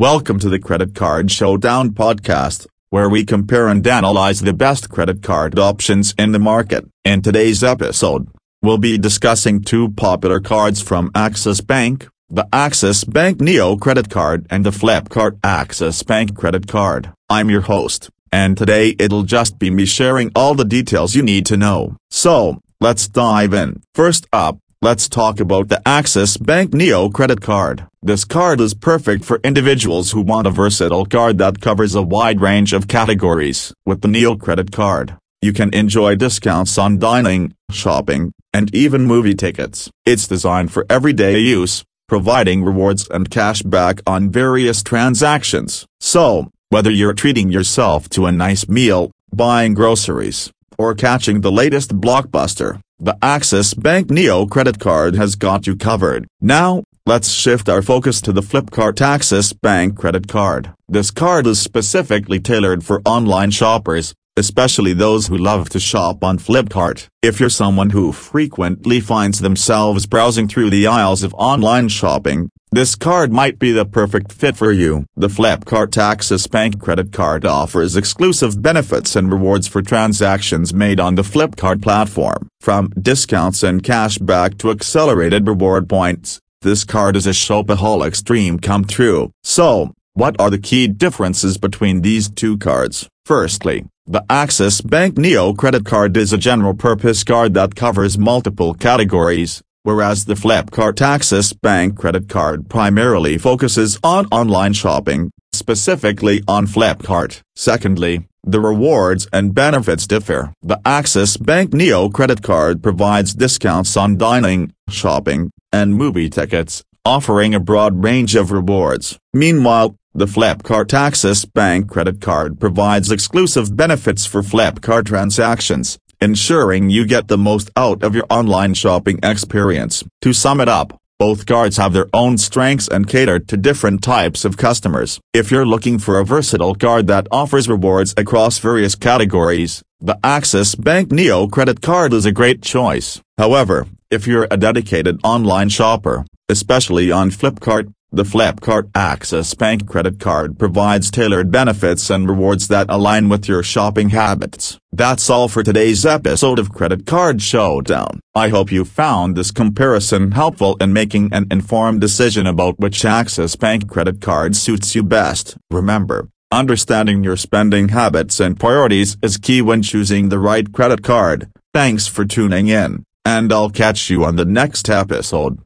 Welcome to the Credit Card Showdown podcast, where we compare and analyze the best credit card options in the market. In today's episode, we'll be discussing two popular cards from Axis Bank, the Axis Bank Neo Credit Card and the Flipkart Axis Bank Credit Card. I'm your host, and today it'll just be me sharing all the details you need to know. So, let's dive in. First up, Let's talk about the Axis Bank Neo credit card. This card is perfect for individuals who want a versatile card that covers a wide range of categories. With the Neo credit card, you can enjoy discounts on dining, shopping, and even movie tickets. It's designed for everyday use, providing rewards and cash back on various transactions. So, whether you're treating yourself to a nice meal, buying groceries, or catching the latest blockbuster, the Axis Bank Neo credit card has got you covered. Now, let's shift our focus to the Flipkart Axis Bank credit card. This card is specifically tailored for online shoppers, especially those who love to shop on Flipkart. If you're someone who frequently finds themselves browsing through the aisles of online shopping, this card might be the perfect fit for you. The Flipkart Axis Bank credit card offers exclusive benefits and rewards for transactions made on the Flipkart platform. From discounts and cash back to accelerated reward points, this card is a shopaholic dream come true. So, what are the key differences between these two cards? Firstly, the Axis Bank Neo credit card is a general-purpose card that covers multiple categories, whereas the Flipkart Axis Bank credit card primarily focuses on online shopping, specifically on Flipkart. Secondly, the rewards and benefits differ. The Axis Bank Neo credit card provides discounts on dining, shopping, and movie tickets, offering a broad range of rewards. Meanwhile, the Flipkart Axis Bank credit card provides exclusive benefits for Flipkart transactions, ensuring you get the most out of your online shopping experience. To sum it up, both cards have their own strengths and cater to different types of customers. If you're looking for a versatile card that offers rewards across various categories, the Axis Bank Neo credit card is a great choice. However, if you're a dedicated online shopper, especially on Flipkart, the Flipkart Axis Bank credit card provides tailored benefits and rewards that align with your shopping habits. That's all for today's episode of Credit Card Showdown. I hope you found this comparison helpful in making an informed decision about which Axis Bank credit card suits you best. Remember, understanding your spending habits and priorities is key when choosing the right credit card. Thanks for tuning in, and I'll catch you on the next episode.